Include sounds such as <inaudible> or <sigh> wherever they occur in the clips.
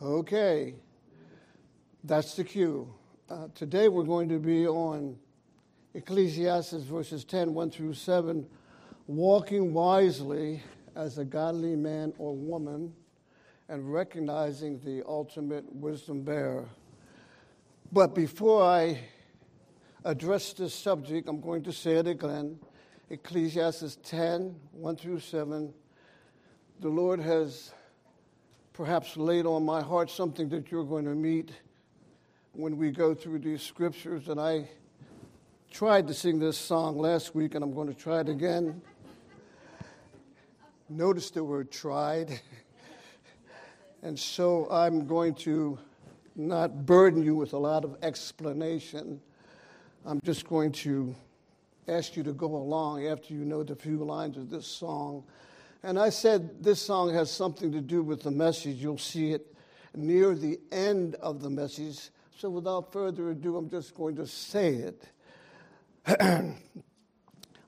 Okay, that's the cue. Uh, today we're going to be on Ecclesiastes verses 10, 1 through 7, walking wisely as a godly man or woman and recognizing the ultimate wisdom bearer. But before I address this subject, I'm going to say it again. Ecclesiastes 10, 1 through 7. The Lord has perhaps laid on my heart something that you're going to meet when we go through these scriptures. And I tried to sing this song last week, and I'm going to try it again. Notice the word tried. <laughs> And so I'm going to not burden you with a lot of explanation. I'm just going to ask you to go along after you know the few lines of this song. And I said this song has something to do with the message. You'll see it near the end of the message. So without further ado, I'm just going to say it. <clears throat>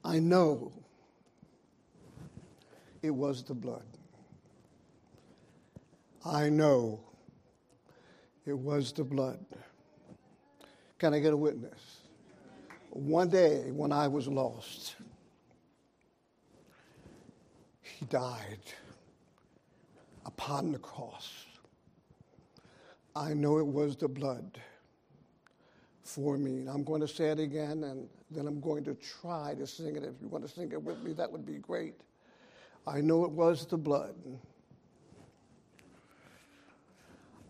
I know it was the blood. I know it was the blood. Can I get a witness? One day when I was lost, he died upon the cross. I know it was the blood for me. And I'm going to say it again, and then I'm going to try to sing it. If you want to sing it with me, that would be great. I know it was the blood.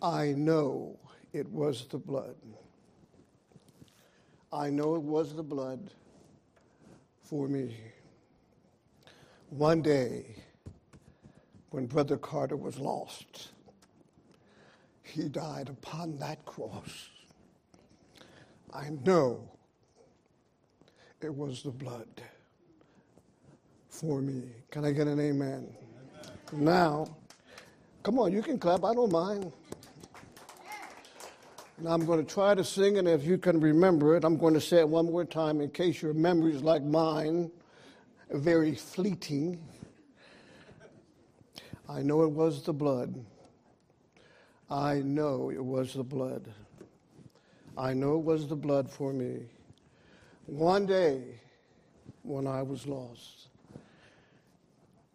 I know it was the blood. I know it was the blood for me. One day, when Brother Carter was lost, he died upon that cross. I know it was the blood for me. Can I get an amen? amen? Now, come on, you can clap, I don't mind. Now I'm going to try to sing, and if you can remember it, I'm going to say it one more time in case your memory is like mine, very fleeting. I know it was the blood. I know it was the blood. I know it was the blood for me. One day, when I was lost,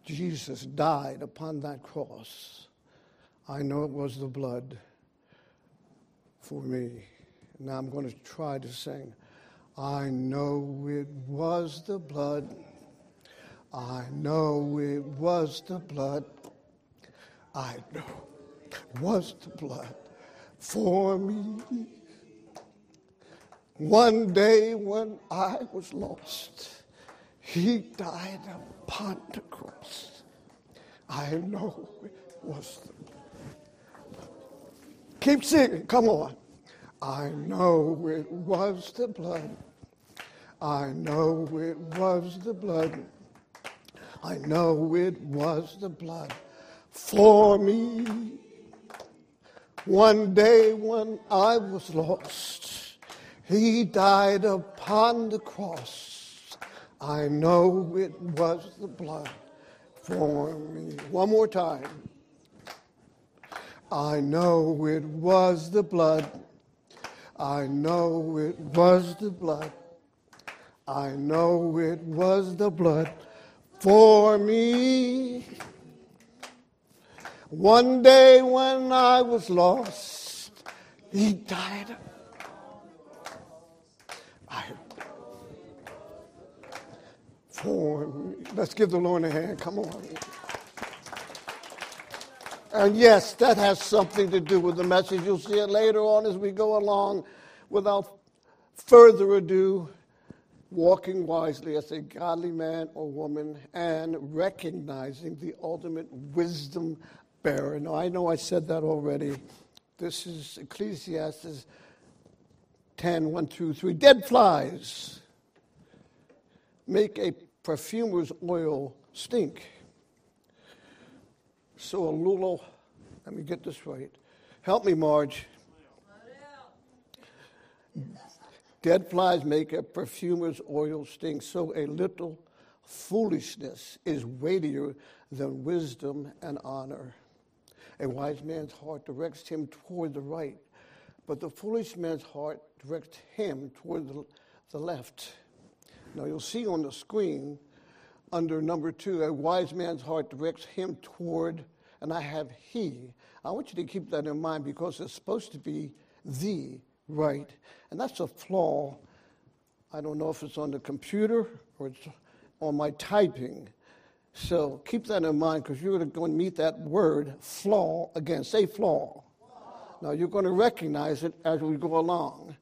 Jesus died upon that cross. I know it was the blood for me. Now I'm going to try to sing. I know it was the blood. I know it was the blood. I know it was the blood for me. One day when I was lost, he died upon the cross. I know it was the blood. Keep singing. Come on. I know it was the blood. I know it was the blood. I know it was the blood for me. One day when I was lost, he died upon the cross. I know it was the blood for me. One more time. I know it was the blood. I know it was the blood. I know it was the blood for me. One day when I was lost, he died. I, for me. Let's give the Lord a hand. Come on. And yes, that has something to do with the message. You'll see it later on as we go along. Without further ado, walking wisely as a godly man or woman and recognizing the ultimate wisdom bearer. Now, I know I said that already. This is Ecclesiastes 10 1 through 3. Dead flies make a perfumer's oil stink. So a little, let me get this right. Help me, Marge. Dead flies make a perfumer's oil stink, so a little foolishness is weightier than wisdom and honor. A wise man's heart directs him toward the right, but the foolish man's heart directs him toward the, the left. Now you'll see on the screen under number two, a wise man's heart directs him toward, and I have he. I want you to keep that in mind because it's supposed to be the right. And that's a flaw. I don't know if it's on the computer or it's on my typing. So keep that in mind because you're going to meet that word flaw again. Say flaw. Now you're going to recognize it as we go along.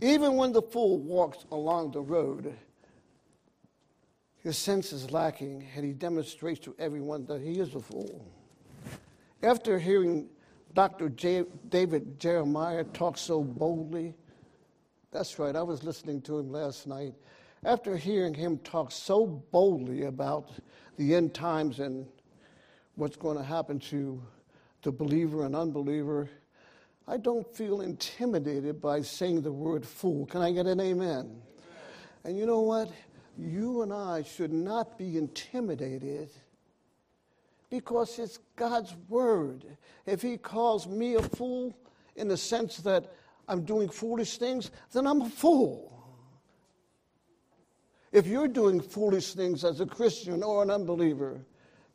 Even when the fool walks along the road, his sense is lacking, and he demonstrates to everyone that he is a fool. After hearing Dr. J- David Jeremiah talks so boldly, that's right, I was listening to him last night. After hearing him talk so boldly about the end times and what's going to happen to the believer and unbeliever, I don't feel intimidated by saying the word fool. Can I get an amen? amen? And you know what? You and I should not be intimidated because it's God's word. If He calls me a fool in the sense that I'm doing foolish things, then I'm a fool. If you're doing foolish things as a Christian or an unbeliever,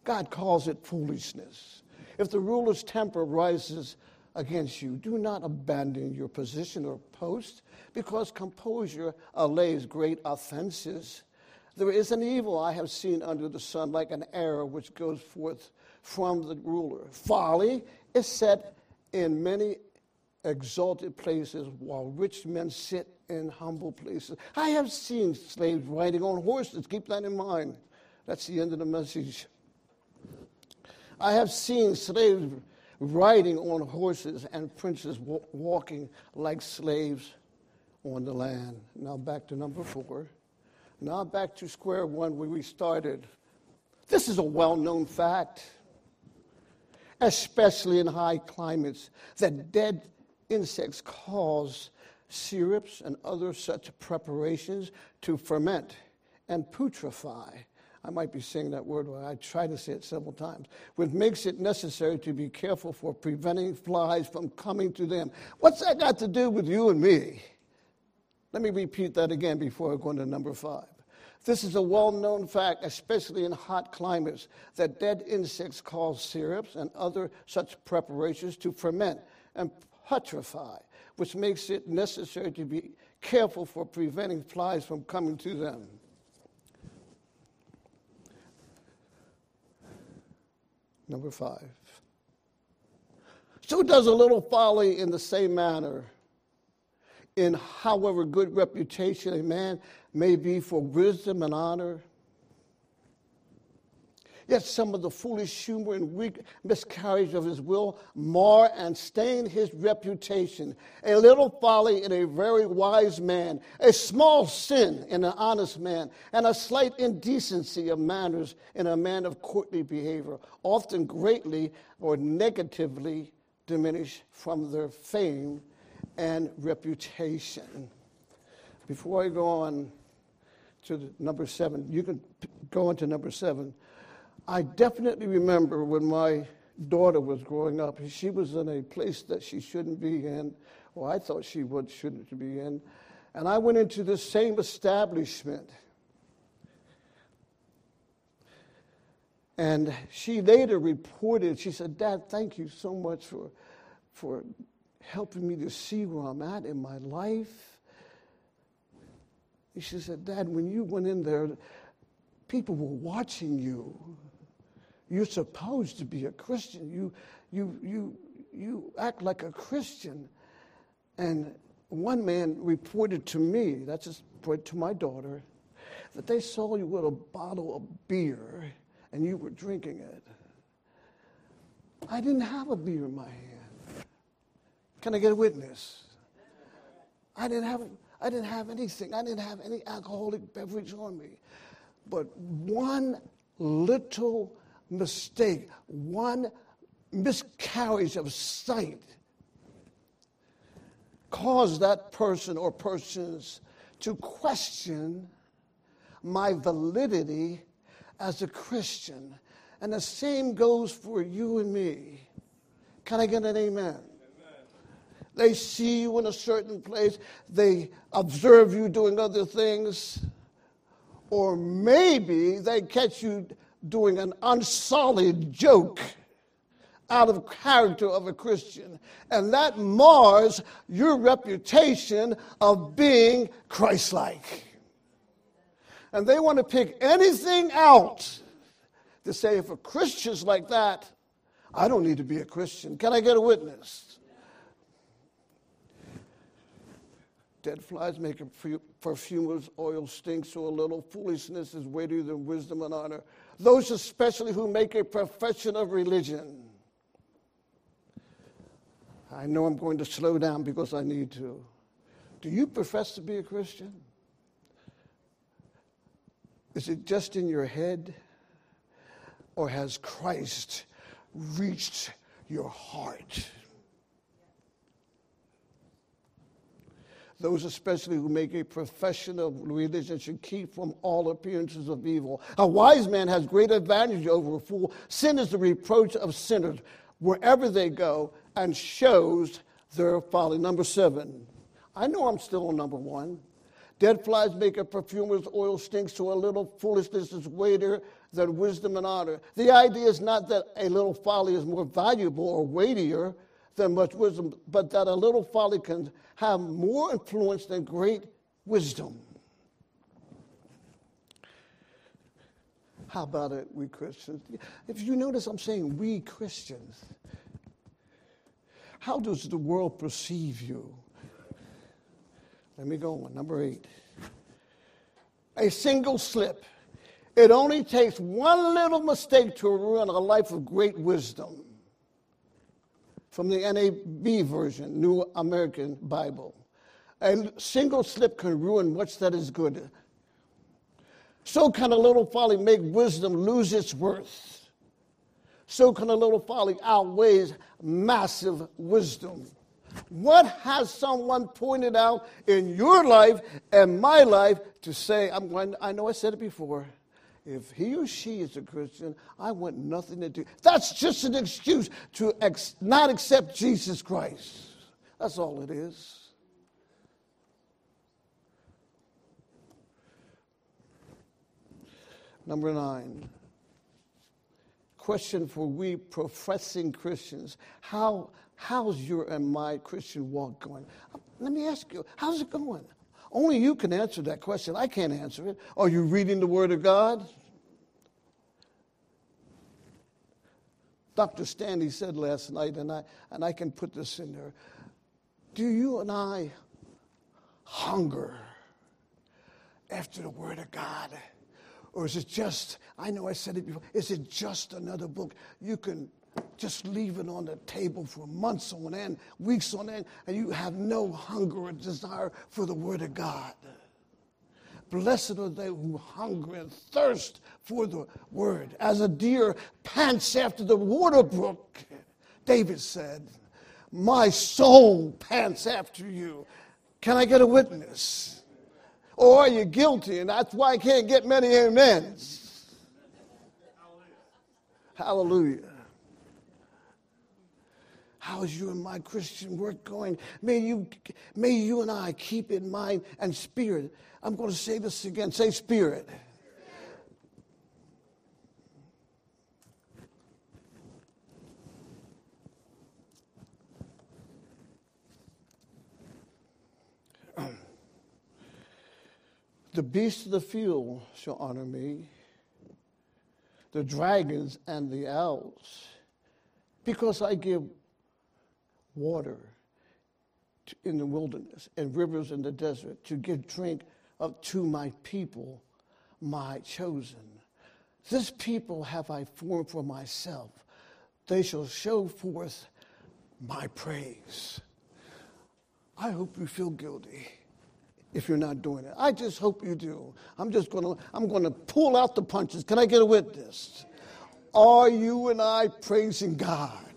God calls it foolishness. If the ruler's temper rises against you, do not abandon your position or post, because composure allays great offenses. There is an evil I have seen under the sun, like an arrow which goes forth from the ruler. Folly is set in many exalted places, while rich men sit in humble places. I have seen slaves riding on horses. Keep that in mind. That's the end of the message. I have seen slaves riding on horses and princes walking like slaves on the land. Now back to number four. Now back to square one where we started. This is a well known fact, especially in high climates, that dead insects cause syrups and other such preparations to ferment and putrefy. I might be saying that word wrong. I try to say it several times, which makes it necessary to be careful for preventing flies from coming to them. What's that got to do with you and me? Let me repeat that again before I go into number five. This is a well known fact, especially in hot climates, that dead insects cause syrups and other such preparations to ferment and putrefy, which makes it necessary to be careful for preventing flies from coming to them. Number five. So does a little folly in the same manner in however good reputation a man may be for wisdom and honor. Yet some of the foolish humor and weak miscarriage of his will mar and stain his reputation. A little folly in a very wise man, a small sin in an honest man, and a slight indecency of manners in a man of courtly behavior, often greatly or negatively diminish from their fame and reputation. Before I go on to number seven, you can go on to number seven. I definitely remember when my daughter was growing up, she was in a place that she shouldn't be in, or I thought she would shouldn't be in. And I went into the same establishment. And she later reported, she said, Dad, thank you so much for, for helping me to see where I'm at in my life. She said, Dad, when you went in there, people were watching you. You're supposed to be a Christian. You, you, you, you act like a Christian. And one man reported to me, that's just to my daughter, that they saw you with a bottle of beer and you were drinking it. I didn't have a beer in my hand. Can I get a witness? I didn't have, I didn't have anything. I didn't have any alcoholic beverage on me. But one little mistake, one miscarriage of sight caused that person or persons to question my validity as a Christian. And the same goes for you and me. Can I get an amen? They see you in a certain place, they observe you doing other things, or maybe they catch you doing an unsolid joke out of character of a Christian. And that mars your reputation of being Christ like. And they want to pick anything out to say, if a Christian's like that, I don't need to be a Christian. Can I get a witness? Dead flies make a perfumer's oil stink so a little. Foolishness is weightier than wisdom and honor. Those especially who make a profession of religion. I know I'm going to slow down because I need to. Do you profess to be a Christian? Is it just in your head? Or has Christ reached your heart? Those especially who make a profession of religion should keep from all appearances of evil. A wise man has great advantage over a fool. Sin is the reproach of sinners wherever they go and shows their folly. Number seven. I know I'm still on number one. Dead flies make a perfumer's oil stink, so a little foolishness is weightier than wisdom and honor. The idea is not that a little folly is more valuable or weightier than much wisdom, but that a little folly can have more influence than great wisdom. How about it, we Christians? If you notice, I'm saying we Christians. How does the world perceive you? Let me go on. Number eight. A single slip. It only takes one little mistake to ruin a life of great wisdom. From the NAB version, New American Bible. A single slip can ruin much that is good. So can a little folly make wisdom lose its worth. So can a little folly outweigh massive wisdom. What has someone pointed out in your life and my life to say, I'm going, I know I said it before. If he or she is a Christian, I want nothing to do. That's just an excuse to ex- not accept Jesus Christ. That's all it is. Number nine. Question for we professing Christians. How How's your and my Christian walk going? Let me ask you, how's it going? Only you can answer that question. I can't answer it. Are you reading the Word of God? Dr. Stanley said last night, and I, and I can put this in there Do you and I hunger after the Word of God? Or is it just, I know I said it before, is it just another book you can just leave it on the table for months on end, weeks on end, and you have no hunger or desire for the Word of God. Blessed are they who hunger and thirst for the Word. As a deer pants after the water brook, David said, My soul pants after you. Can I get a witness? Or are you guilty? And that's why I can't get many amens. Hallelujah. How is you and my Christian work going? May you, may you and I keep in mind and spirit. I'm going to say this again. Say spirit. <clears throat> The beasts of the field shall honor me, the dragons and the owls, because I give water in the wilderness and rivers in the desert to give drink of, to my people, my chosen. This people have I formed for myself. They shall show forth my praise. I hope you feel guilty if you're not doing it. I just hope you do. I'm just going to I'm going to pull out the punches. Can I get a witness? Are you and I praising God?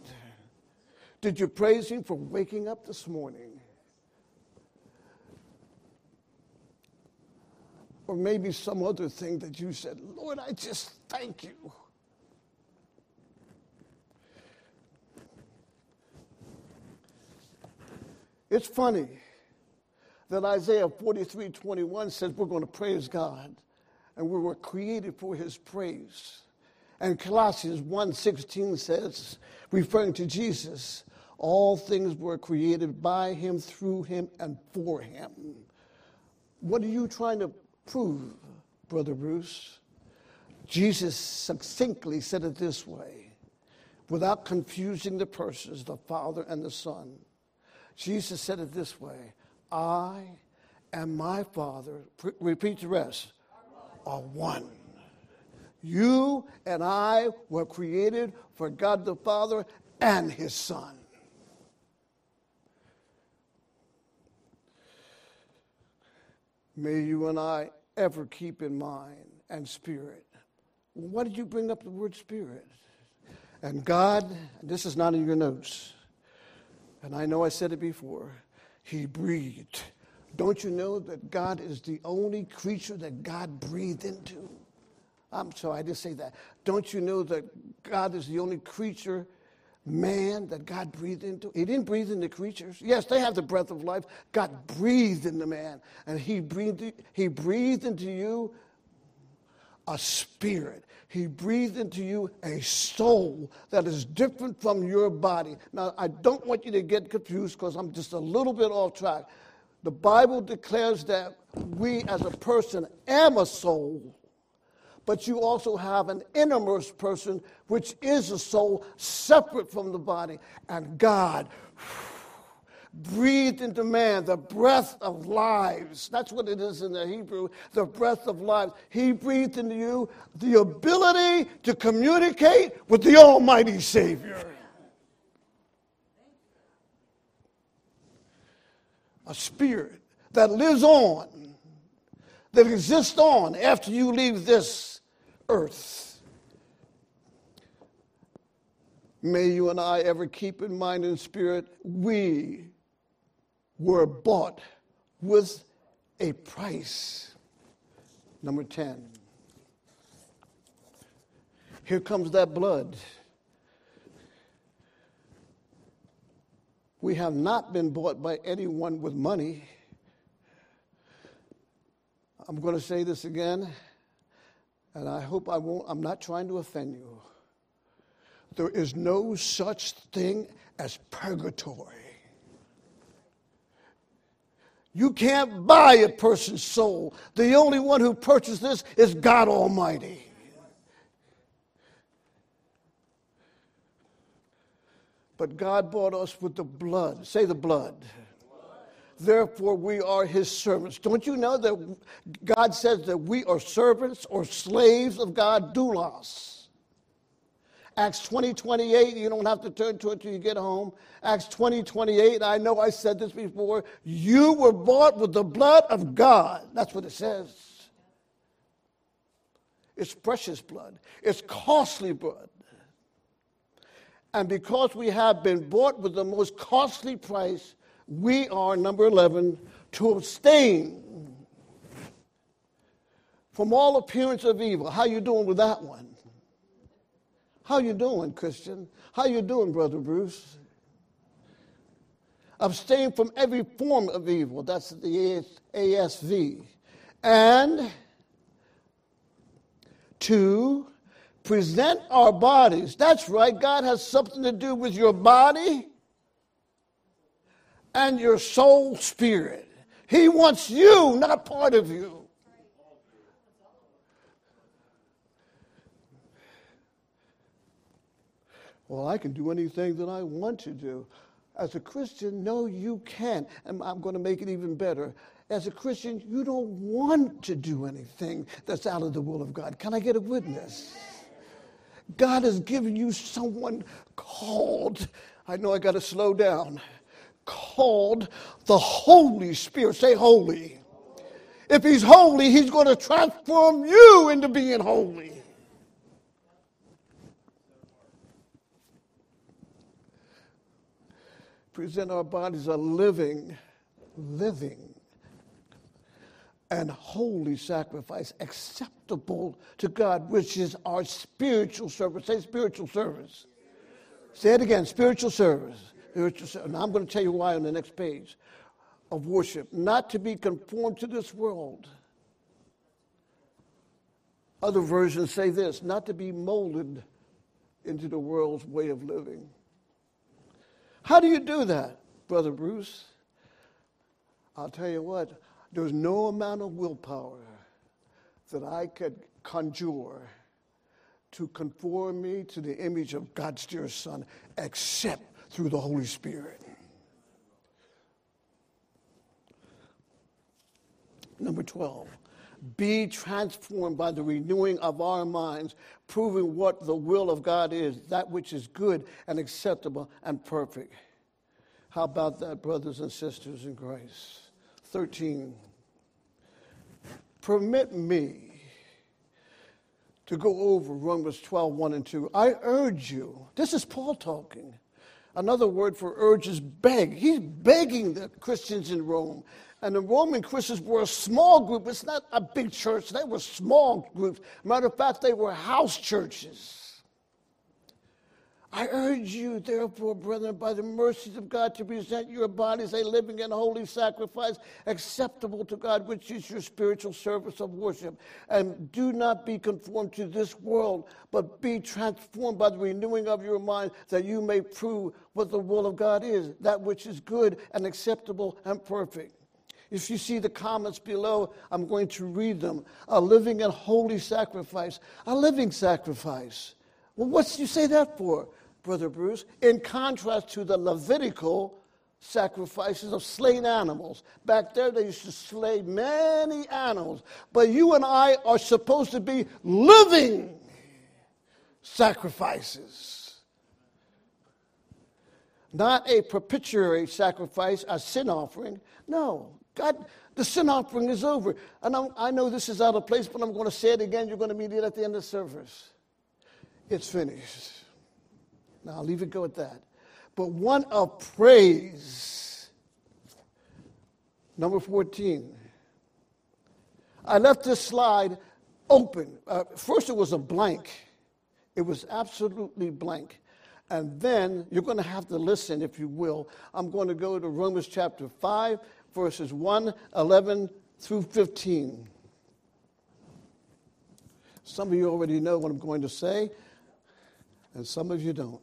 Did you praise Him for waking up this morning? Or maybe some other thing that you said, Lord, I just thank you. It's funny that Isaiah 43 21 says we're going to praise God and we were created for his praise. And Colossians 1:16 says, referring to Jesus, all things were created by him, through him, and for him. What are you trying to prove, Brother Bruce? Jesus succinctly said it this way, without confusing the persons, the Father and the Son. Jesus said it this way I and my Father, repeat the rest, are one. You and I were created for God the Father and His Son. May you and I ever keep in mind and spirit. Why did you bring up the word spirit? And God, this is not in your notes, and I know I said it before, He breathed. Don't you know that God is the only creature that God breathed into? I'm sorry, I just say that. Don't you know that God is the only creature, man, that God breathed into? He didn't breathe into creatures. Yes, they have the breath of life. God breathed into man, and He breathed, he breathed into you a spirit. He breathed into you a soul that is different from your body. Now, I don't want you to get confused because I'm just a little bit off track. The Bible declares that we as a person am a soul but you also have an innermost person, which is a soul separate from the body. And God <sighs> breathed into man the breath of lives. That's what it is in the Hebrew, the breath of lives. He breathed into you the ability to communicate with the Almighty Savior. A spirit that lives on, that exists on after you leave this earth. May you and I ever keep in mind and spirit, we were bought with a price. Number 10. Here comes that blood. We have not been bought by anyone with money. I'm going to say this again and I hope I won't, I'm not trying to offend you. There is no such thing as purgatory. You can't buy a person's soul. The only one who purchased this is God Almighty. But God bought us with the blood. Say the blood. Therefore, we are his servants. Don't you know that God says that we are servants or slaves of God, doulos? Acts 20, 28, you don't have to turn to it till you get home. Acts 20, 28, I know I said this before. You were bought with the blood of God. That's what it says. It's precious blood, it's costly blood. And because we have been bought with the most costly price, we are, number 11, to abstain from all appearance of evil. How you doing with that one? How you doing, Christian? How you doing, Brother Bruce? Abstain from every form of evil. That's the ASV. And to present our bodies. That's right, God has something to do with your body and your soul spirit. He wants you, not part of you. Well, I can do anything that I want to do. As a Christian, no, you can't. And I'm going to make it even better. As a Christian, you don't want to do anything that's out of the will of God. Can I get a witness? God has given you someone called. I know I got to slow down called the Holy Spirit. Say holy. If he's holy, he's going to transform you into being holy. Present our bodies a living, living, and holy sacrifice, acceptable to God, which is our spiritual service. Say spiritual service. Say it again spiritual service. Service. And I'm going to tell you why on the next page of worship. Not to be conformed to this world. Other versions say this not to be molded into the world's way of living. How do you do that, Brother Bruce? I'll tell you what, there's no amount of willpower that I could conjure to conform me to the image of God's dear Son except through the Holy Spirit. Number 12, be transformed by the renewing of our minds, proving what the will of God is, that which is good and acceptable and perfect. How about that, brothers and sisters in Christ? 13. Permit me to go over Romans 12, 1 and 2. I urge you, this is Paul talking. Another word for urge is beg. He's begging the Christians in Rome. And the Roman Christians were a small group. It's not a big church, they were small groups. Matter of fact, they were house churches. I urge you, therefore, brethren, by the mercies of God, to present your bodies a living and holy sacrifice, acceptable to God, which is your spiritual service of worship. And do not be conformed to this world, but be transformed by the renewing of your mind, that you may prove what the will of God is, that which is good and acceptable and perfect. If you see the comments below, I'm going to read them. A living and holy sacrifice. A living sacrifice. Well, what's you say that for? Brother Bruce, in contrast to the Levitical sacrifices of slain animals. Back there, they used to slay many animals. But you and I are supposed to be living sacrifices. Not a propitiatory sacrifice, a sin offering. No, God, the sin offering is over. And I'm, i know this is out of place, but I'm going to say it again. You're going to meet it at the end of the service. It's finished. Now, I'll leave it go at that. But one of praise. Number 14. I left this slide open. Uh, first, it was a blank, it was absolutely blank. And then you're going to have to listen, if you will. I'm going to go to Romans chapter 5, verses 1, 11 through 15. Some of you already know what I'm going to say, and some of you don't.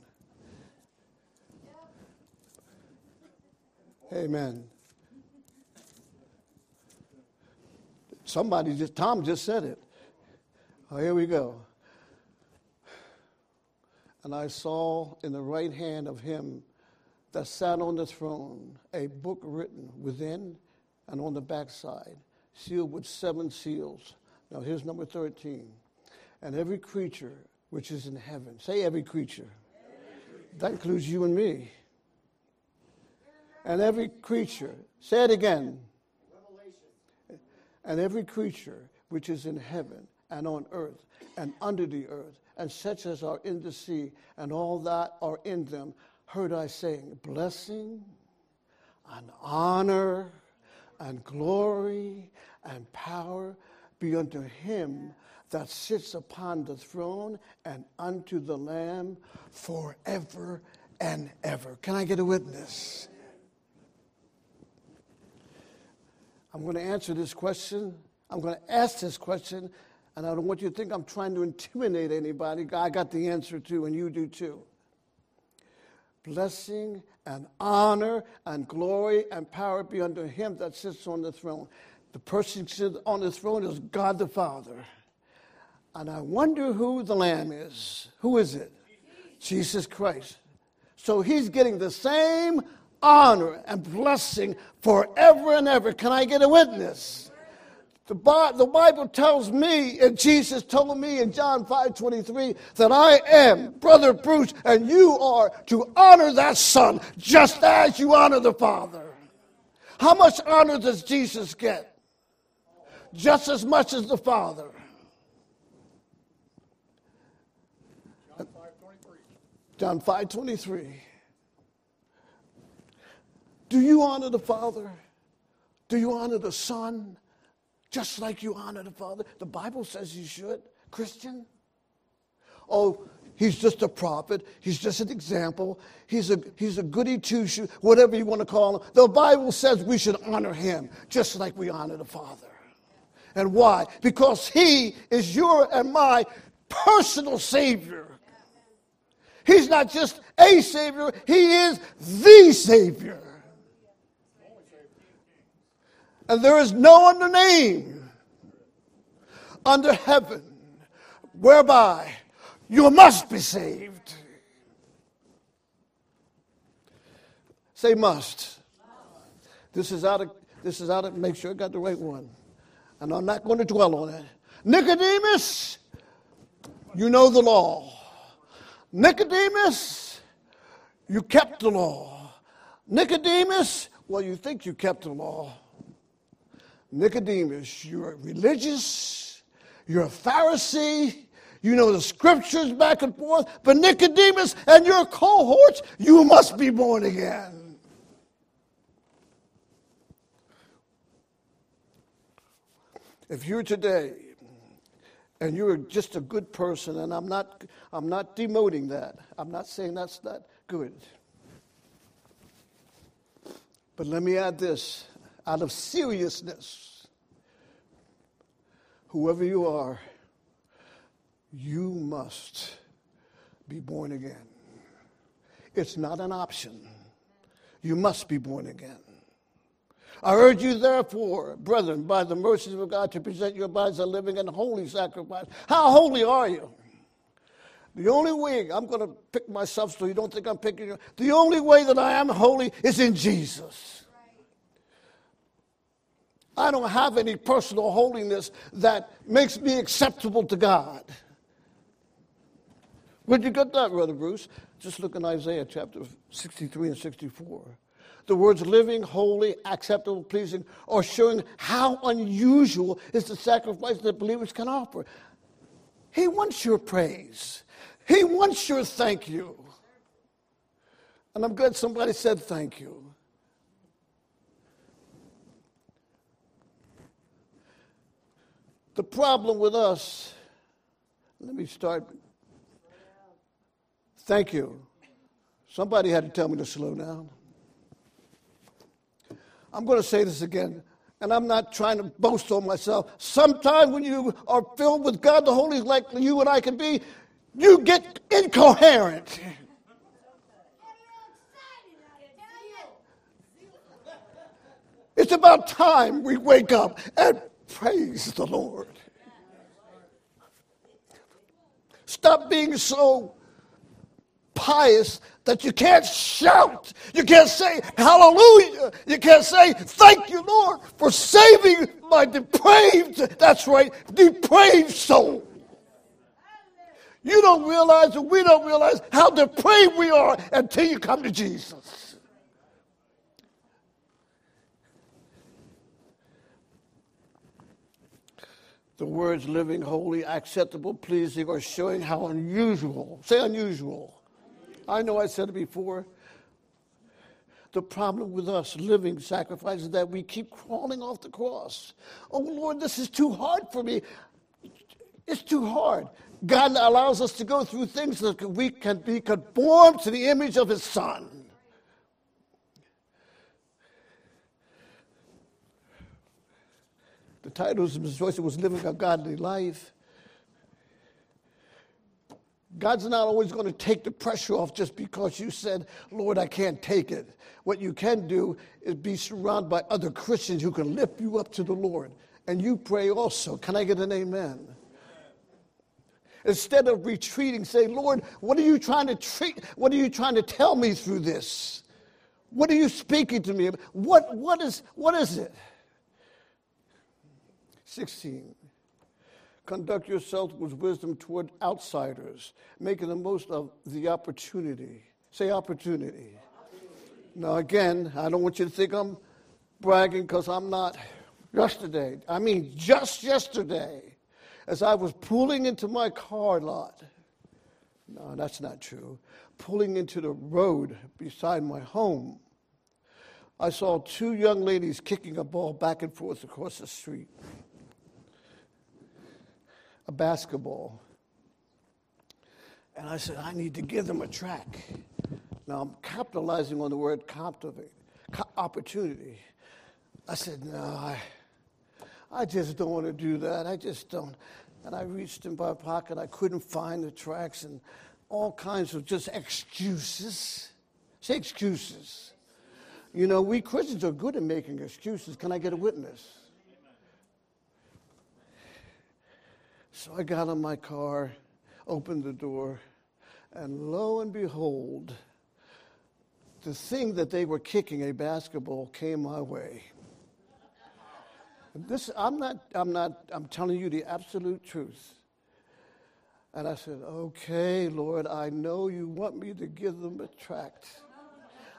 Amen. Somebody just, Tom just said it. Oh, here we go. And I saw in the right hand of him that sat on the throne a book written within and on the backside, sealed with seven seals. Now here's number 13. And every creature which is in heaven, say every creature. Every creature. That includes you and me and every creature, say it again, Revelation. and every creature which is in heaven and on earth and under the earth, and such as are in the sea, and all that are in them, heard I saying, Blessing and honor and glory and power be unto him that sits upon the throne and unto the Lamb forever and ever. Can I get a witness? I'm going to answer this question. I'm going to ask this question, and I don't want you to think I'm trying to intimidate anybody. I got the answer too, and you do too. Blessing and honor and glory and power be unto him that sits on the throne. The person sits on the throne is God the Father. And I wonder who the Lamb is. Who is it? Jesus Christ. So he's getting the same honor and blessing forever and ever. Can I get a witness? The, Bible tells me, and Jesus told me in John 5 23, that I am Brother Bruce, and you are to honor that Son just as you honor the Father. How much honor does Jesus get? Just as much as the Father. John 5 23. Do you honor the Father? Do you honor the Son? just like you honor the Father. The Bible says you should, Christian. Oh, he's just a prophet. He's just an example. He's a, he's a goody two shoe, whatever you want to call him. The Bible says we should honor him just like we honor the Father. And why? Because he is your and my personal Savior. He's not just a Savior, He is the Savior. And there is no other name under heaven whereby you must be saved. Say must. This is out of this is out of make sure I got the right one. And I'm not going to dwell on it. Nicodemus, you know the law. Nicodemus, you kept the law. Nicodemus, well, you think you kept the law. Nicodemus, you're religious, you're a Pharisee, you know the scriptures back and forth, but Nicodemus and your cohorts, you must be born again. If you're today and you're just a good person, and I'm not, I'm not demoting that. I'm not saying that's not good. But let me add this out of seriousness. Whoever you are, you must be born again. It's not an option. You must be born again. I urge you, therefore, brethren, by the mercies of God, to present your bodies a living and holy sacrifice. How holy are you? The only way, I'm going to pick myself so you don't think I'm picking you. The only way that I am holy is in Jesus. I don't have any personal holiness that makes me acceptable to God. Where'd you get that, Brother Bruce? Just look in Isaiah chapter 63 and 64. The words living, holy, acceptable, pleasing are showing how unusual is the sacrifice that believers can offer. He wants your praise. He wants your thank you. And I'm glad somebody said thank you. The problem with us, let me start. Thank you. Somebody had to tell me to slow down. I'm going to say this again, and I'm not trying to boast on myself. Sometimes when you are filled with God the Holy, like you and I can be, you get incoherent. It's about time we wake up and praise the Lord. Stop being so pious that you can't shout. You can't say hallelujah. You can't say thank you, Lord, for saving my depraved, that's right, depraved soul. You don't realize, and we don't realize how depraved we are until you come to Jesus. The words living, holy, acceptable, pleasing or showing how unusual, say unusual, I know I said it before. The problem with us living sacrifices is that we keep crawling off the cross. Oh, Lord, this is too hard for me. It's too hard. God allows us to go through things that we can be conformed to the image of His Son. The title of his voice was Living a Godly Life. God's not always going to take the pressure off just because you said, Lord, I can't take it. What you can do is be surrounded by other Christians who can lift you up to the Lord. And you pray also. Can I get an amen? Instead of retreating, say, Lord, what are you trying to treat? What are you trying to tell me through this? What are you speaking to me? What, what, is, what is it? 16. Conduct yourself with wisdom toward outsiders, making the most of the opportunity. Say opportunity. Now, again, I don't want you to think I'm bragging because I'm not. Yesterday, I mean, just yesterday, as I was pulling into my car lot, no, that's not true, pulling into the road beside my home, I saw two young ladies kicking a ball back and forth across the street. A basketball. And I said, I need to give them a track. Now I'm capitalizing on the word captivate, opportunity. I said, no, I, I just don't want to do that. I just don't. And I reached in my pocket. I couldn't find the tracks and all kinds of just excuses. Say excuses. You know, we Christians are good at making excuses. Can I get a witness? So I got in my car, opened the door, and lo and behold, the thing that they were kicking, a basketball, came my way. This, I'm not, I'm not, I'm telling you the absolute truth. And I said, okay, Lord, I know you want me to give them a tract.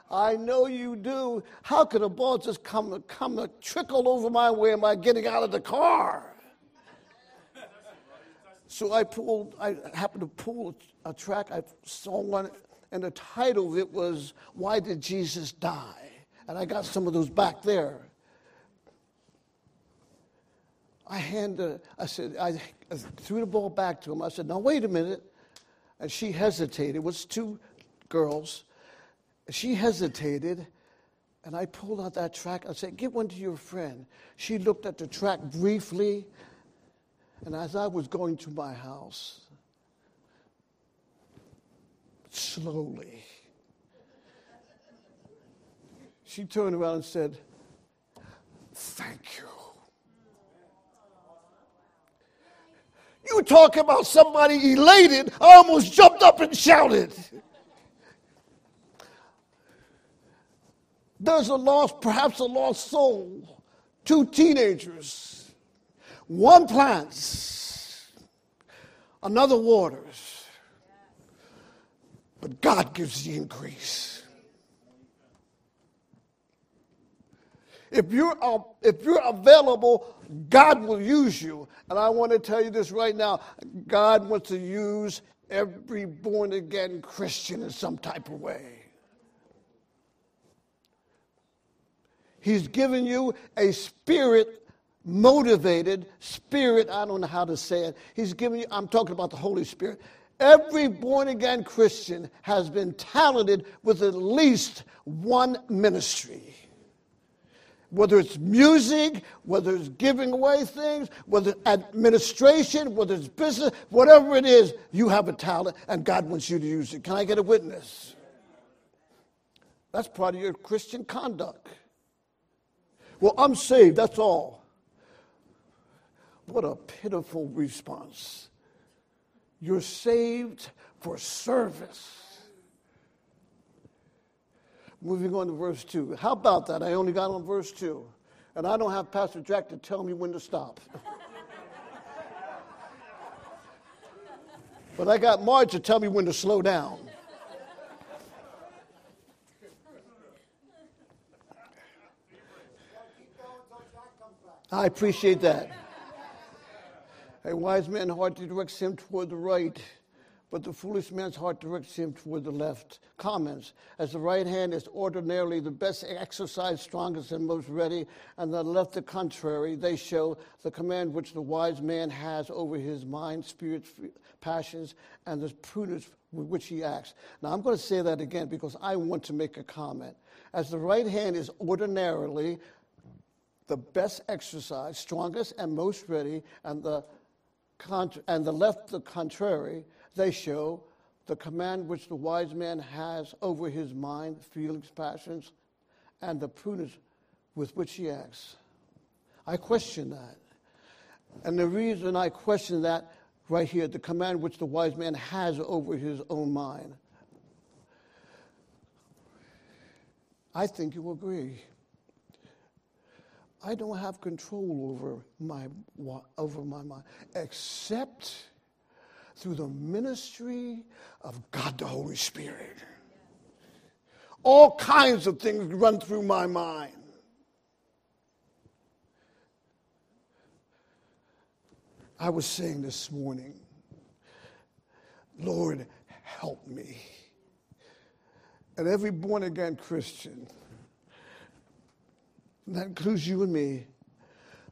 I know you do. How could a ball just come, come trickle over my way? Am I getting out of the car? So I pulled, I happened to pull a track. I saw one, and the title of it was, Why Did Jesus Die? And I got some of those back there. I handed, uh, I said, I threw the ball back to him. I said, now wait a minute. And she hesitated. It was two girls. She hesitated, and I pulled out that track. I said, give one to your friend. She looked at the track briefly, and as I was going to my house, slowly, she turned around and said, Thank you. You talk about somebody elated, I almost jumped up and shouted. There's a lost, perhaps a lost soul, two teenagers. One plants, another waters, but God gives the increase. If you're, uh, if you're available, God will use you. And I want to tell you this right now God wants to use every born again Christian in some type of way. He's given you a spirit motivated spirit. I don't know how to say it. He's given you, I'm talking about the Holy Spirit. Every born again Christian has been talented with at least one ministry whether it's music, whether it's giving away things, whether it's administration, whether it's business, whatever it is, you have a talent and God wants you to use it. Can I get a witness? That's part of your Christian conduct. Well, I'm saved, that's all. What a pitiful response. You're saved for service. Moving on to verse 2. How about that? I only got on verse 2. And I don't have Pastor Jack to tell me when to stop. <laughs> but I got Marge to tell me when to slow down. I appreciate that. A wise man's heart directs him toward the right but the foolish man's heart directs him toward the left. Comments As the right hand is ordinarily the best exercise, strongest, and most ready, and the left the contrary, they show the command which the wise man has over his mind, spirit, passions, and the prudence with which he acts. Now, I'm going to say that again because I want to make a comment. As the right hand is ordinarily the best exercise, strongest, and most ready, and the, and the left the contrary, they show the command which the wise man has over his mind, feelings, passions, and the prudence with which he acts. I question that. And the reason I question that right here, the command which the wise man has over his own mind, I think you agree. I don't have control over my, over my mind, except through the ministry of God the Holy Spirit. All kinds of things run through my mind. I was saying this morning, Lord, help me. And every born again Christian, that includes you and me,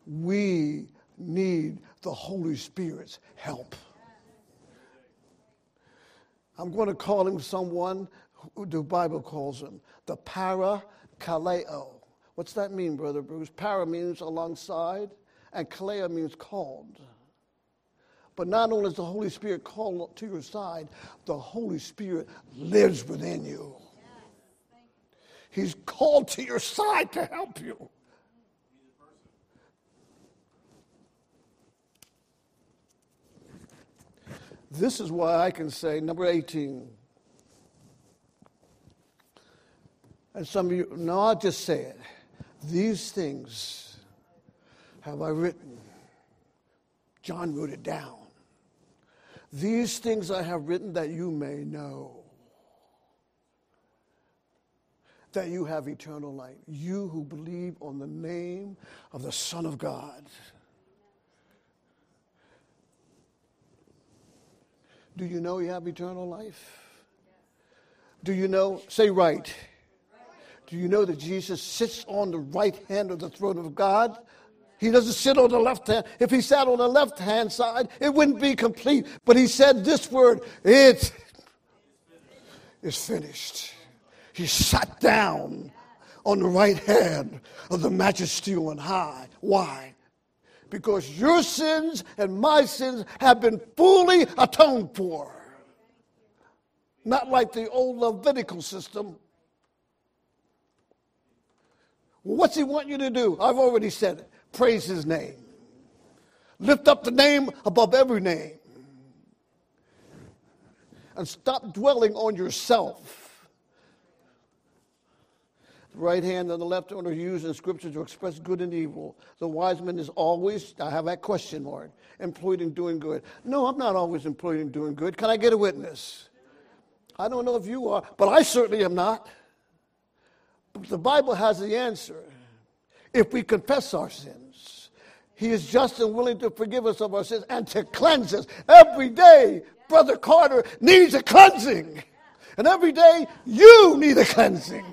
we need the Holy Spirit's help. I'm going to call him someone who the Bible calls him the parakaleo. What's that mean, Brother Bruce? Para means alongside, and kaleo means called. But not only is the Holy Spirit called to your side, the Holy Spirit lives within you. He's called to your side to help you. This is why I can say, number 18. And some of you, no, I'll just say it. These things have I written. John wrote it down. These things I have written that you may know that you have eternal life. You who believe on the name of the Son of God. Do you know you have eternal life? Do you know? Say right. Do you know that Jesus sits on the right hand of the throne of God? He doesn't sit on the left hand. If he sat on the left hand side, it wouldn't be complete. But he said this word, it is finished. He sat down on the right hand of the majesty on high. Why? because your sins and my sins have been fully atoned for. Not like the old Levitical system. What's he want you to do? I've already said it. Praise his name. Lift up the name above every name. And stop dwelling on yourself the right hand and the left hand are used in Scripture to express good and evil. The wise man is always, I have that question mark, employed in doing good. No, I'm not always employed in doing good. Can I get a witness? I don't know if you are, but I certainly am not. But the Bible has the answer. If we confess our sins, He is just and willing to forgive us of our sins and to cleanse us. Every day, Brother Carter needs a cleansing. And every day, you need a cleansing.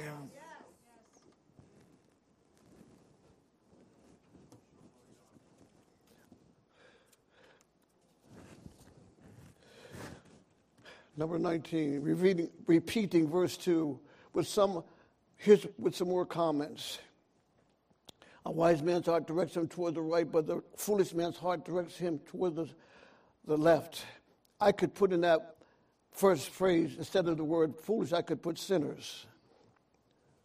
Number 19, repeating, repeating verse 2 with some, here's, with some more comments. A wise man's heart directs him toward the right, but the foolish man's heart directs him toward the, the left. I could put in that first phrase, instead of the word foolish, I could put sinners.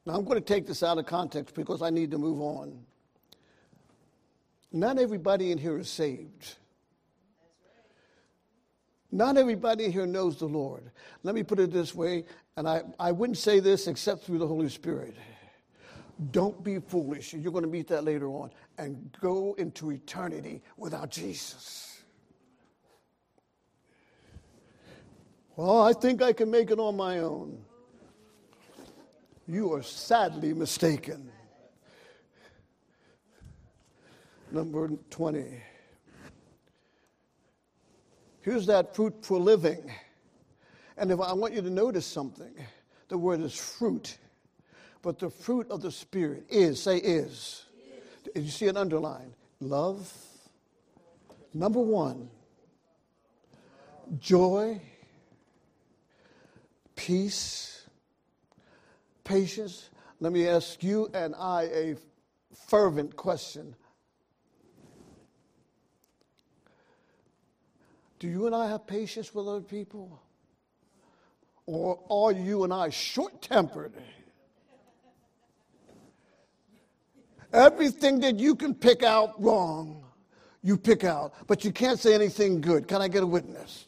Now, I'm going to take this out of context because I need to move on. Not everybody in here is saved. Not everybody here knows the Lord. Let me put it this way, and I, I wouldn't say this except through the Holy Spirit. Don't be foolish. You're going to meet that later on. And go into eternity without Jesus. Well, I think I can make it on my own. You are sadly mistaken. Number 20. Here's that fruit for living. And if I want you to notice something, the word is fruit. But the fruit of the Spirit is, say is. Did you see it underlined? Love. Number one, joy, peace, patience. Let me ask you and I a fervent question Do you and I have patience with other people? Or are you and I short tempered? Everything that you can pick out wrong, you pick out, but you can't say anything good. Can I get a witness?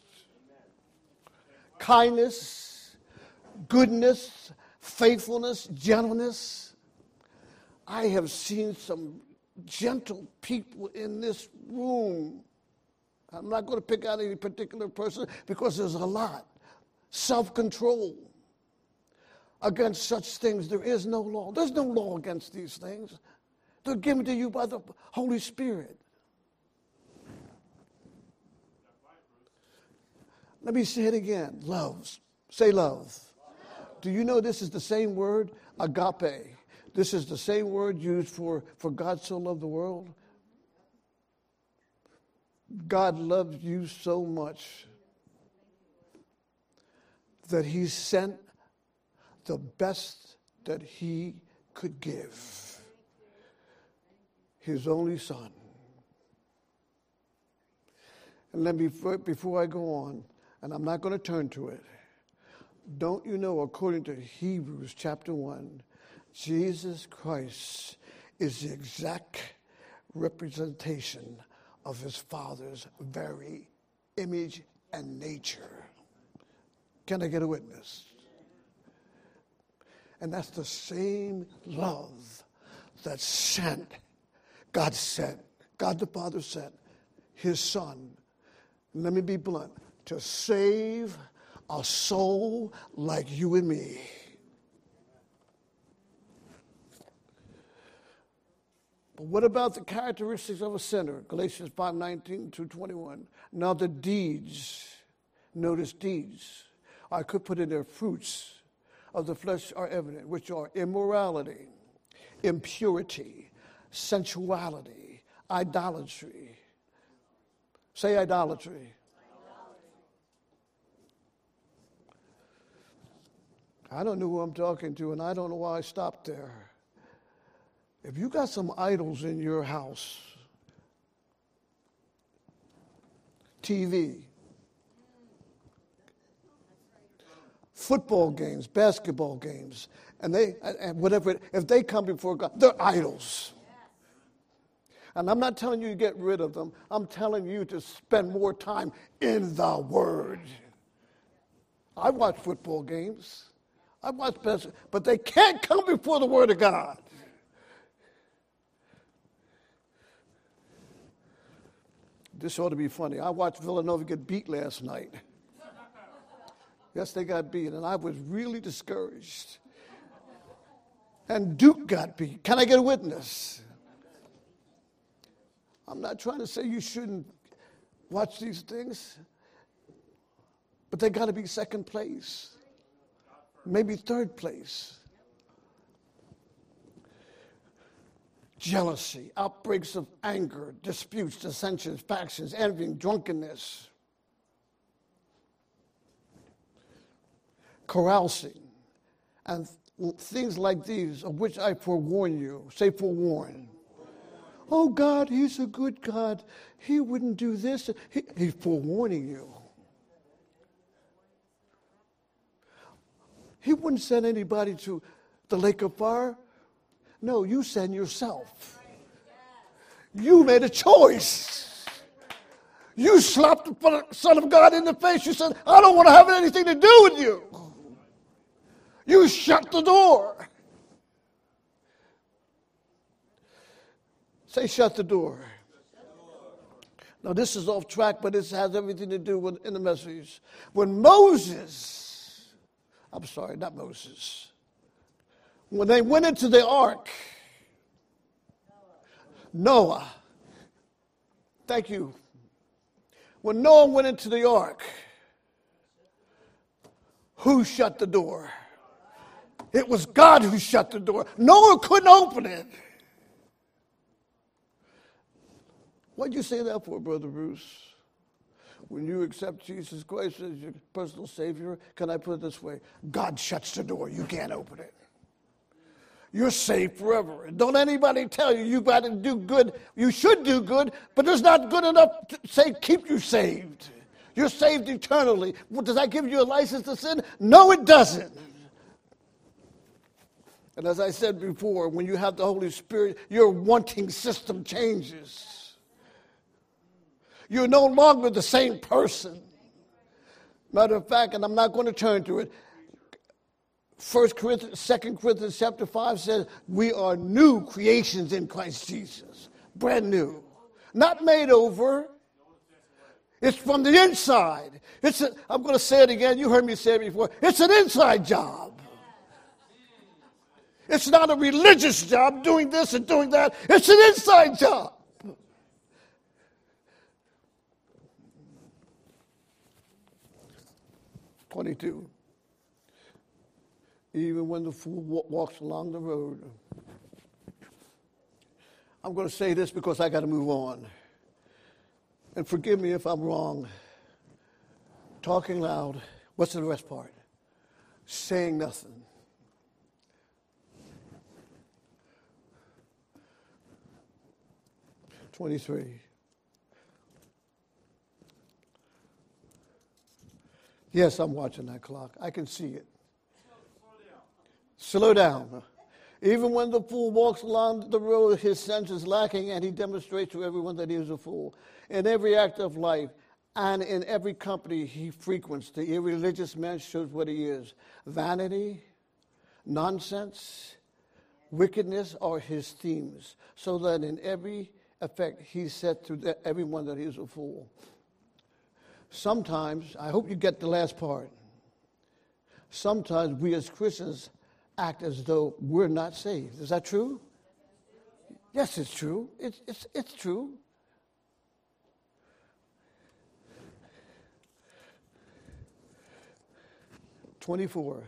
Kindness, goodness, faithfulness, gentleness. I have seen some gentle people in this room I'm not going to pick out any particular person because there's a lot. Self control. Against such things, there is no law. There's no law against these things. They're given to you by the Holy Spirit. Let me say it again. Love. Say love. Do you know this is the same word, agape? This is the same word used for, for God so loved the world God loves you so much that he sent the best that he could give his only son. And let me, before I go on, and I'm not going to turn to it, don't you know, according to Hebrews chapter 1, Jesus Christ is the exact representation of his Father's very image and nature. Can I get a witness? And that's the same love that sent, God sent, God the Father sent his Son. Let me be blunt to save a soul like you and me. But what about the characteristics of a sinner? Galatians 5 19 to 21. Now the deeds, notice deeds. I could put in there fruits of the flesh are evident, which are immorality, impurity, sensuality, idolatry. Say idolatry. I don't know who I'm talking to, and I don't know why I stopped there. If you got some idols in your house, TV, football games, basketball games, and they and whatever if they come before God, they're idols. And I'm not telling you to get rid of them. I'm telling you to spend more time in the Word. I watch football games. I watch basketball, but they can't come before the Word of God. This ought to be funny. I watched Villanova get beat last night. Yes, they got beat, and I was really discouraged. And Duke got beat. Can I get a witness? I'm not trying to say you shouldn't watch these things, but they got to be second place, maybe third place. Jealousy, outbreaks of anger, disputes, dissensions, factions, envying, drunkenness carousing, and things like these, of which I forewarn you. Say, forewarn. Oh, God, He's a good God. He wouldn't do this. He, he's forewarning you. He wouldn't send anybody to the lake of fire. No, you send yourself. You made a choice. You slapped the Son of God in the face. You said, I don't want to have anything to do with you. You shut the door. Say, shut the door. Now, this is off track, but this has everything to do with in the message. When Moses, I'm sorry, not Moses, when they went into the ark, Noah, thank you. When Noah went into the ark, who shut the door? It was God who shut the door. Noah couldn't open it. What'd you say that for, Brother Bruce? When you accept Jesus Christ as your personal Savior, can I put it this way? God shuts the door. You can't open it. You're saved forever. And don't anybody tell you you got to do good. You should do good, but it's not good enough to say keep you saved. You're saved eternally. Well, does that give you a license to sin? No, it doesn't. And as I said before, when you have the Holy Spirit, your wanting system changes. You're no longer the same person. Matter of fact, and I'm not going to turn to it. First Corinthians, Second Corinthians chapter five says we are new creations in Christ Jesus, brand new, not made over. It's from the inside. It's a, I'm going to say it again. You heard me say it before. It's an inside job. It's not a religious job doing this and doing that, it's an inside job. Twenty-two. Even when the fool walks along the road. I'm going to say this because I got to move on. And forgive me if I'm wrong. Talking loud. What's the rest part? Saying nothing. Twenty-three. Yes, I'm watching that clock. I can see it. Slow down. Even when the fool walks along the road, his sense is lacking, and he demonstrates to everyone that he is a fool. In every act of life and in every company he frequents, the irreligious man shows what he is vanity, nonsense, wickedness are his themes, so that in every effect he said to everyone that he is a fool sometimes, I hope you get the last part. Sometimes we as Christians act as though we're not saved. Is that true? Yes, it's true. It's, it's, it's true. Twenty-four.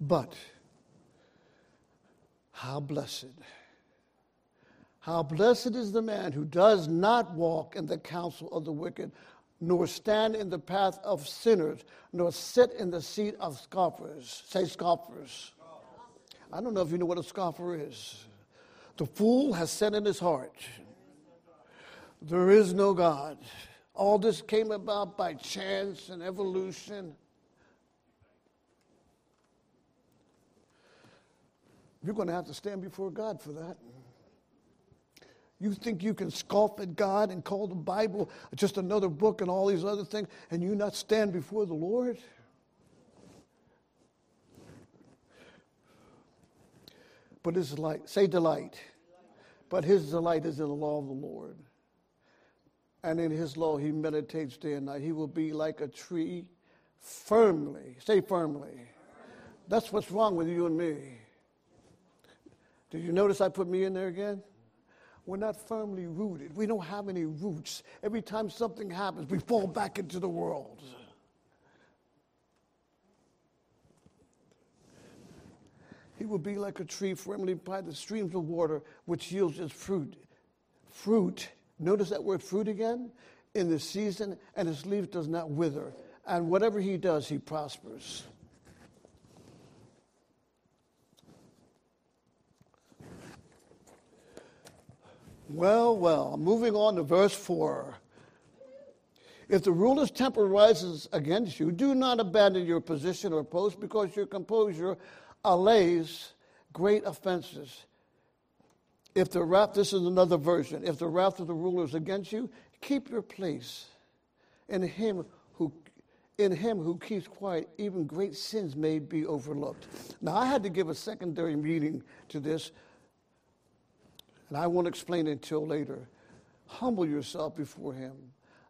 But how blessed. How blessed is the man who does not walk in the counsel of the wicked, nor stand in the path of sinners, nor sit in the seat of scoffers. Say scoffers. I don't know if you know what a scoffer is. The fool has said in his heart, There is no God. All this came about by chance and evolution. You're going to have to stand before God for that. You think you can scoff at God and call the Bible just another book and all these other things, and you not stand before the Lord? But his delight, say delight. But his delight is in the law of the Lord. And in his law he meditates day and night. He will be like a tree firmly, say firmly. That's what's wrong with you and me. Did you notice I put me in there again? We're not firmly rooted. We don't have any roots. Every time something happens, we fall back into the world. He will be like a tree firmly by the streams of water, which yields its fruit. Fruit, notice that word fruit again? In the season, and his leaf does not wither. And whatever he does, he prospers. Well, well, moving on to verse 4. If the ruler's temper rises against you, do not abandon your position or post because your composure allays great offenses. If the wrath, this is another version, if the wrath of the ruler is against you, keep your place. In him who in him who keeps quiet, even great sins may be overlooked. Now I had to give a secondary meaning to this and I won't explain it until later. Humble yourself before Him.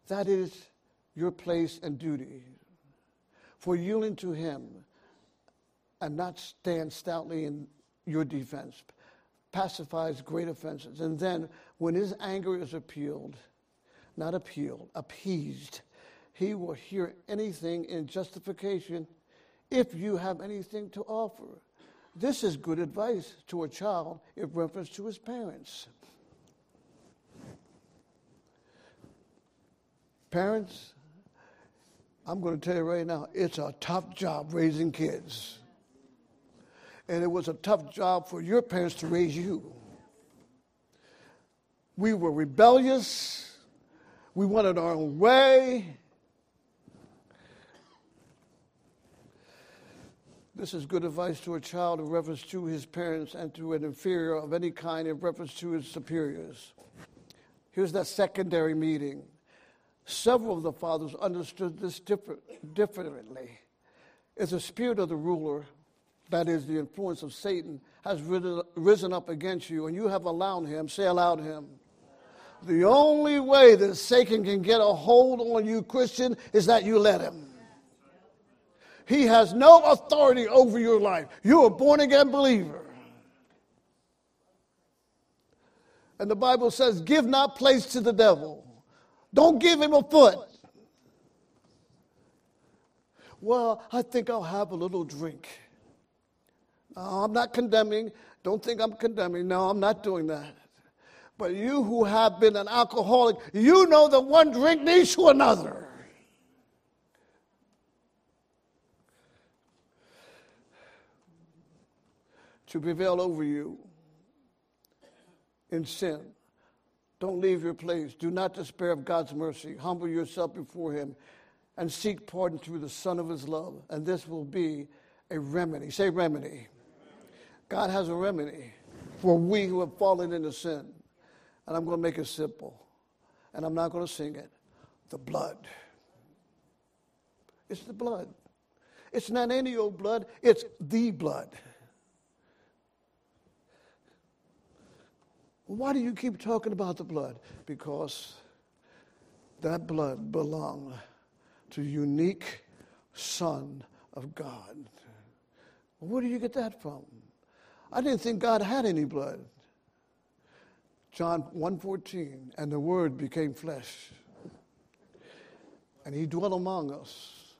That is your place and duty. For yielding to Him and not stand stoutly in your defense pacifies great offenses. And then, when His anger is appealed, not appealed, appeased, He will hear anything in justification if you have anything to offer. This is good advice to a child in reference to his parents. Parents, I'm going to tell you right now, it's a tough job raising kids. And it was a tough job for your parents to raise you. We were rebellious. We wanted our own way. This is good advice to a child in reference to his parents and to an inferior of any kind in reference to his superiors. Here's that secondary meeting. Several of the fathers understood this different, differently. It's a spirit of the ruler, that is, the influence of Satan, has risen up against you, and you have allowed him, say allowed him. The only way that Satan can get a hold on you, Christian, is that you let him. He has no authority over your life. You're a born again believer. And the Bible says, Give not place to the devil. Don't give him a foot. Well, I think I'll have a little drink. No, I'm not condemning. Don't think I'm condemning. No, I'm not doing that. But you who have been an alcoholic, you know that one drink leads to another. To prevail over you in sin. Don't leave your place. Do not despair of God's mercy. Humble yourself before Him and seek pardon through the Son of His love. And this will be a remedy. Say, remedy. God has a remedy for we who have fallen into sin. And I'm going to make it simple. And I'm not going to sing it. The blood. It's the blood. It's not any old blood, it's the blood. Why do you keep talking about the blood? Because that blood belonged to the unique Son of God. Where do you get that from? I didn't think God had any blood. John 1:14, and the word became flesh. And he dwelt among us.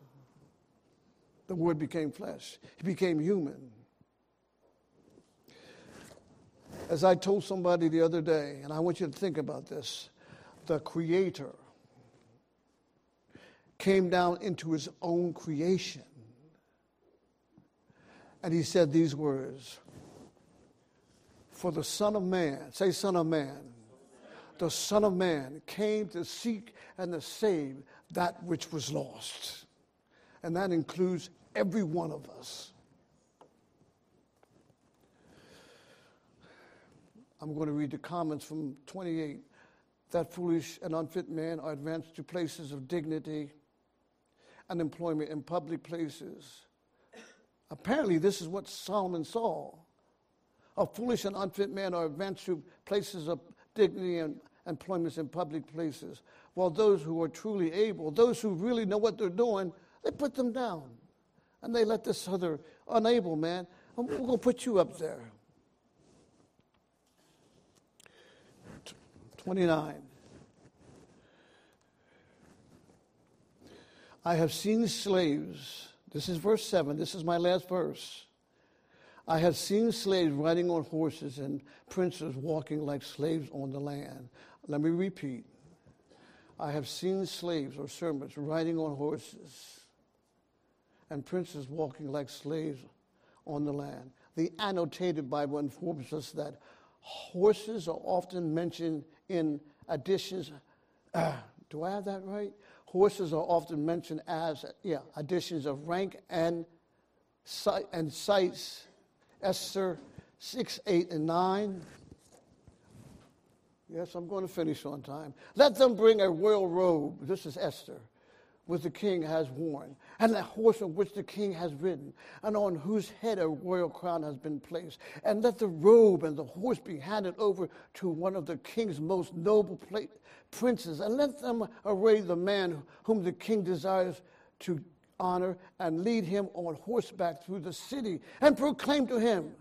The word became flesh. He became human. As I told somebody the other day, and I want you to think about this the Creator came down into his own creation. And he said these words For the Son of Man, say, Son of Man, the Son of Man came to seek and to save that which was lost. And that includes every one of us. I'm going to read the comments from 28. That foolish and unfit man are advanced to places of dignity and employment in public places. Apparently, this is what Solomon saw. A foolish and unfit man are advanced to places of dignity and employments in public places, while those who are truly able, those who really know what they're doing, they put them down. And they let this other unable man, we're going to put you up there. 29. I have seen slaves. This is verse 7. This is my last verse. I have seen slaves riding on horses and princes walking like slaves on the land. Let me repeat. I have seen slaves or servants riding on horses and princes walking like slaves on the land. The annotated Bible informs us that horses are often mentioned in additions. Uh, <clears throat> do I have that right? Horses are often mentioned as yeah additions of rank and and sites. Esther six, eight, and nine. Yes, I'm going to finish on time. Let them bring a royal robe. This is Esther which the king has worn, and the horse on which the king has ridden, and on whose head a royal crown has been placed. And let the robe and the horse be handed over to one of the king's most noble princes, and let them array the man whom the king desires to honor, and lead him on horseback through the city, and proclaim to him,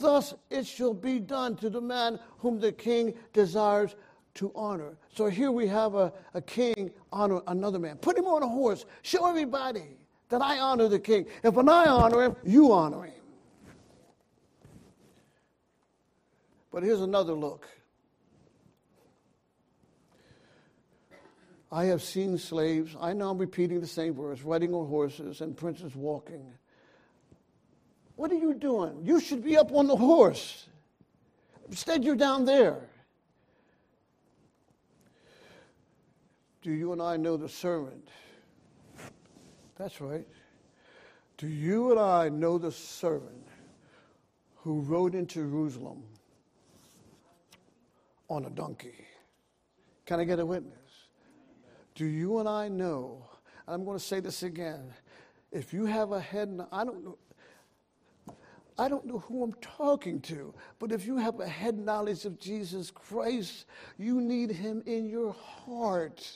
Thus it shall be done to the man whom the king desires to honor. So here we have a, a king honor another man. Put him on a horse. Show everybody that I honor the king. If when I honor him, you honor him. But here's another look. I have seen slaves, I know I'm repeating the same verse, riding on horses and princes walking. What are you doing? You should be up on the horse. Instead, you're down there. Do you and I know the servant? That's right. Do you and I know the servant who rode into Jerusalem on a donkey? Can I get a witness? Do you and I know? And I'm going to say this again. If you have a head, I don't know. I don't know who I'm talking to, but if you have a head knowledge of Jesus Christ, you need him in your heart.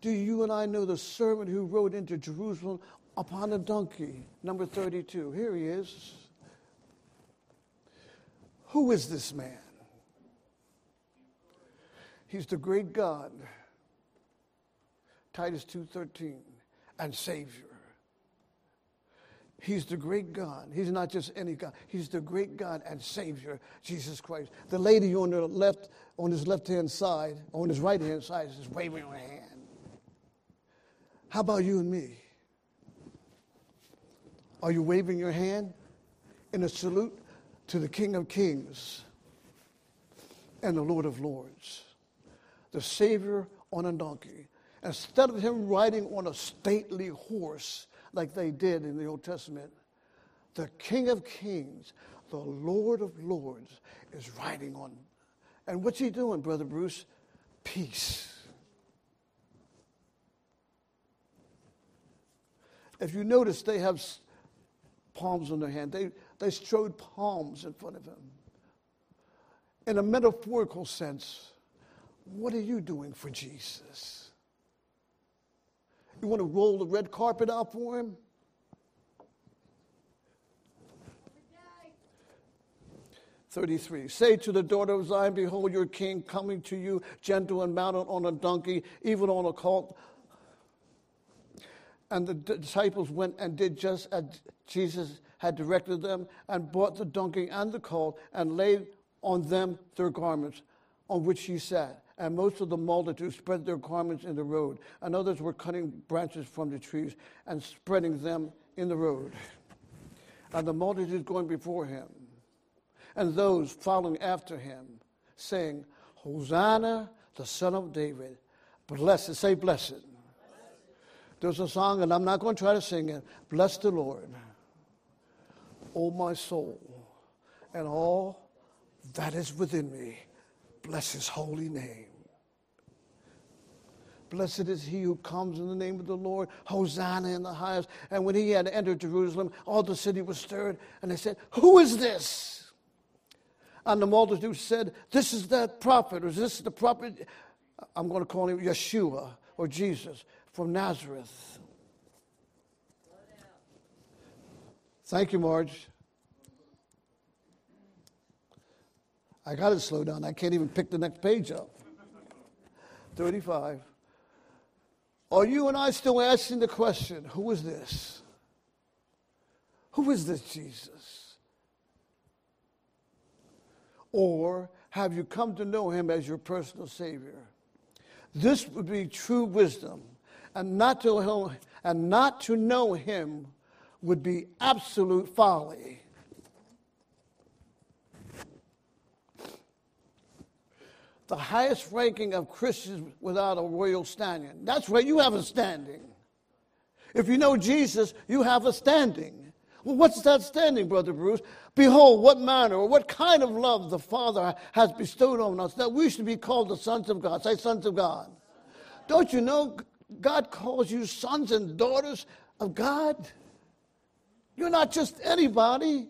Do you and I know the servant who rode into Jerusalem upon a donkey? Number 32. Here he is. Who is this man? He's the great God. Titus 2:13 and savior. He's the great God. He's not just any God. He's the great God and Savior, Jesus Christ. The lady on the left, on his left hand side, on his right hand side, is waving her hand. How about you and me? Are you waving your hand in a salute to the King of Kings and the Lord of Lords, the Savior on a donkey? Instead of him riding on a stately horse, like they did in the Old Testament. The King of Kings, the Lord of Lords, is riding on. And what's he doing, Brother Bruce? Peace. If you notice, they have palms in their hand. They, they strode palms in front of him. In a metaphorical sense, what are you doing for Jesus? You want to roll the red carpet out for him? Thirty-three. Say to the daughter of Zion, Behold, your king coming to you, gentle and mounted on a donkey, even on a colt. And the disciples went and did just as Jesus had directed them, and brought the donkey and the colt, and laid on them their garments, on which he sat and most of the multitude spread their garments in the road, and others were cutting branches from the trees and spreading them in the road. And the multitude going before him, and those following after him, saying, Hosanna, the Son of David. Blessed, say blessed. There's a song, and I'm not going to try to sing it. Bless the Lord, O my soul, and all that is within me. Bless his holy name. Blessed is he who comes in the name of the Lord. Hosanna in the highest. And when he had entered Jerusalem, all the city was stirred, and they said, Who is this? And the multitude said, This is that prophet, or is this the prophet? I'm going to call him Yeshua or Jesus from Nazareth. Thank you, Marge. I got to slow down. I can't even pick the next page up. 35. Are you and I still asking the question who is this? Who is this Jesus? Or have you come to know him as your personal Savior? This would be true wisdom, and not to and not to know him would be absolute folly. The highest ranking of Christians without a royal standing. That's where you have a standing. If you know Jesus, you have a standing. Well, what's that standing, Brother Bruce? Behold, what manner or what kind of love the Father has bestowed on us that we should be called the sons of God. Say, sons of God. Don't you know God calls you sons and daughters of God? You're not just anybody.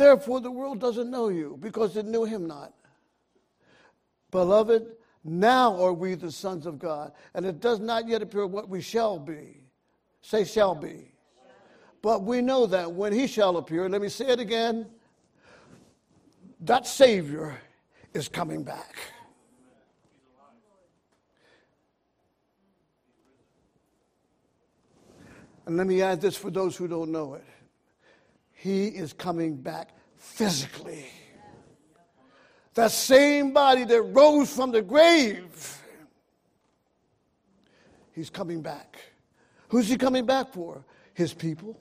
Therefore, the world doesn't know you because it knew him not. Beloved, now are we the sons of God, and it does not yet appear what we shall be. Say, shall be. But we know that when he shall appear, let me say it again, that Savior is coming back. And let me add this for those who don't know it. He is coming back physically. That same body that rose from the grave, he's coming back. Who's he coming back for? His people.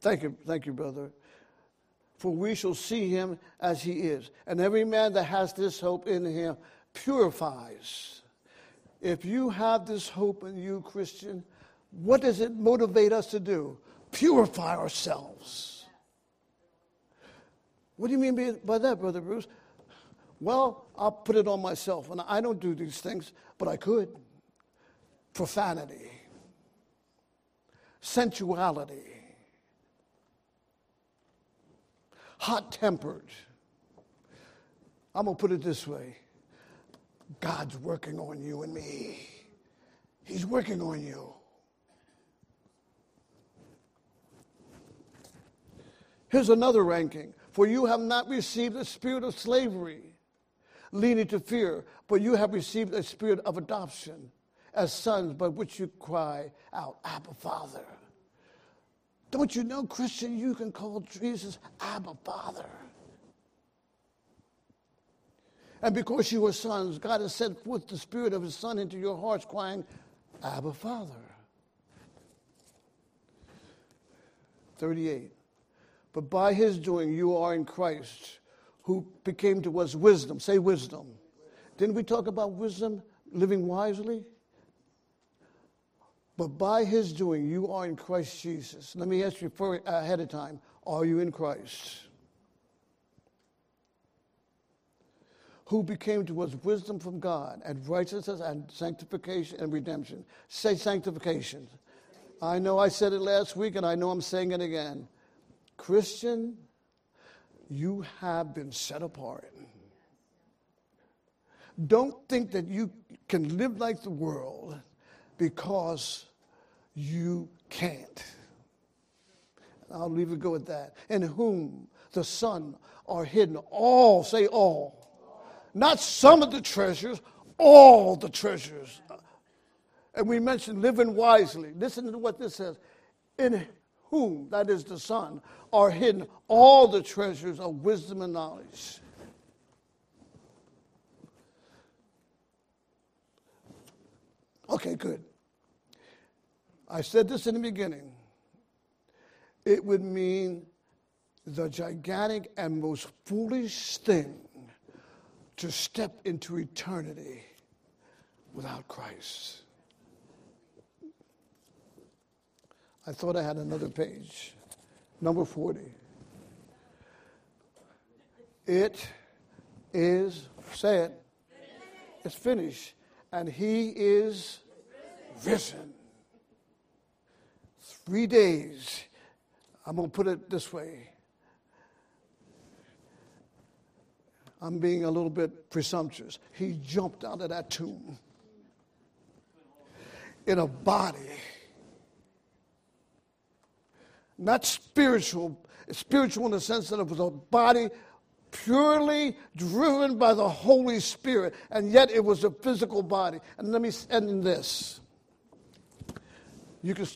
Thank you, thank you, brother. For we shall see him as he is. And every man that has this hope in him purifies if you have this hope in you, Christian, what does it motivate us to do? Purify ourselves. What do you mean by that, Brother Bruce? Well, I'll put it on myself. And I don't do these things, but I could. Profanity, sensuality, hot tempered. I'm going to put it this way God's working on you and me. He's working on you. Here's another ranking. For you have not received the spirit of slavery leading to fear, but you have received a spirit of adoption as sons, by which you cry out, Abba, Father. Don't you know, Christian, you can call Jesus Abba, Father. And because you are sons, God has sent forth the Spirit of His Son into your hearts, crying, Abba, Father. 38. But by His doing, you are in Christ, who became to us wisdom. Say wisdom. Didn't we talk about wisdom, living wisely? But by His doing, you are in Christ Jesus. Let me ask you ahead of time are you in Christ? Who became to us wisdom from God and righteousness and sanctification and redemption. Say sanctification. I know I said it last week and I know I'm saying it again. Christian, you have been set apart. Don't think that you can live like the world because you can't. I'll leave it go at that. In whom the Son are hidden all, say all not some of the treasures, all the treasures. And we mentioned living wisely. Listen to what this says. In whom, that is the Son, are hidden all the treasures of wisdom and knowledge. Okay, good. I said this in the beginning. It would mean the gigantic and most foolish thing to step into eternity without Christ. I thought I had another page. Number 40. It is, say it, it's finished. And he is risen. Three days. I'm going to put it this way I'm being a little bit presumptuous. He jumped out of that tomb in a body, not spiritual, spiritual in the sense that it was a body purely driven by the Holy Spirit, and yet it was a physical body. And let me end in this. You can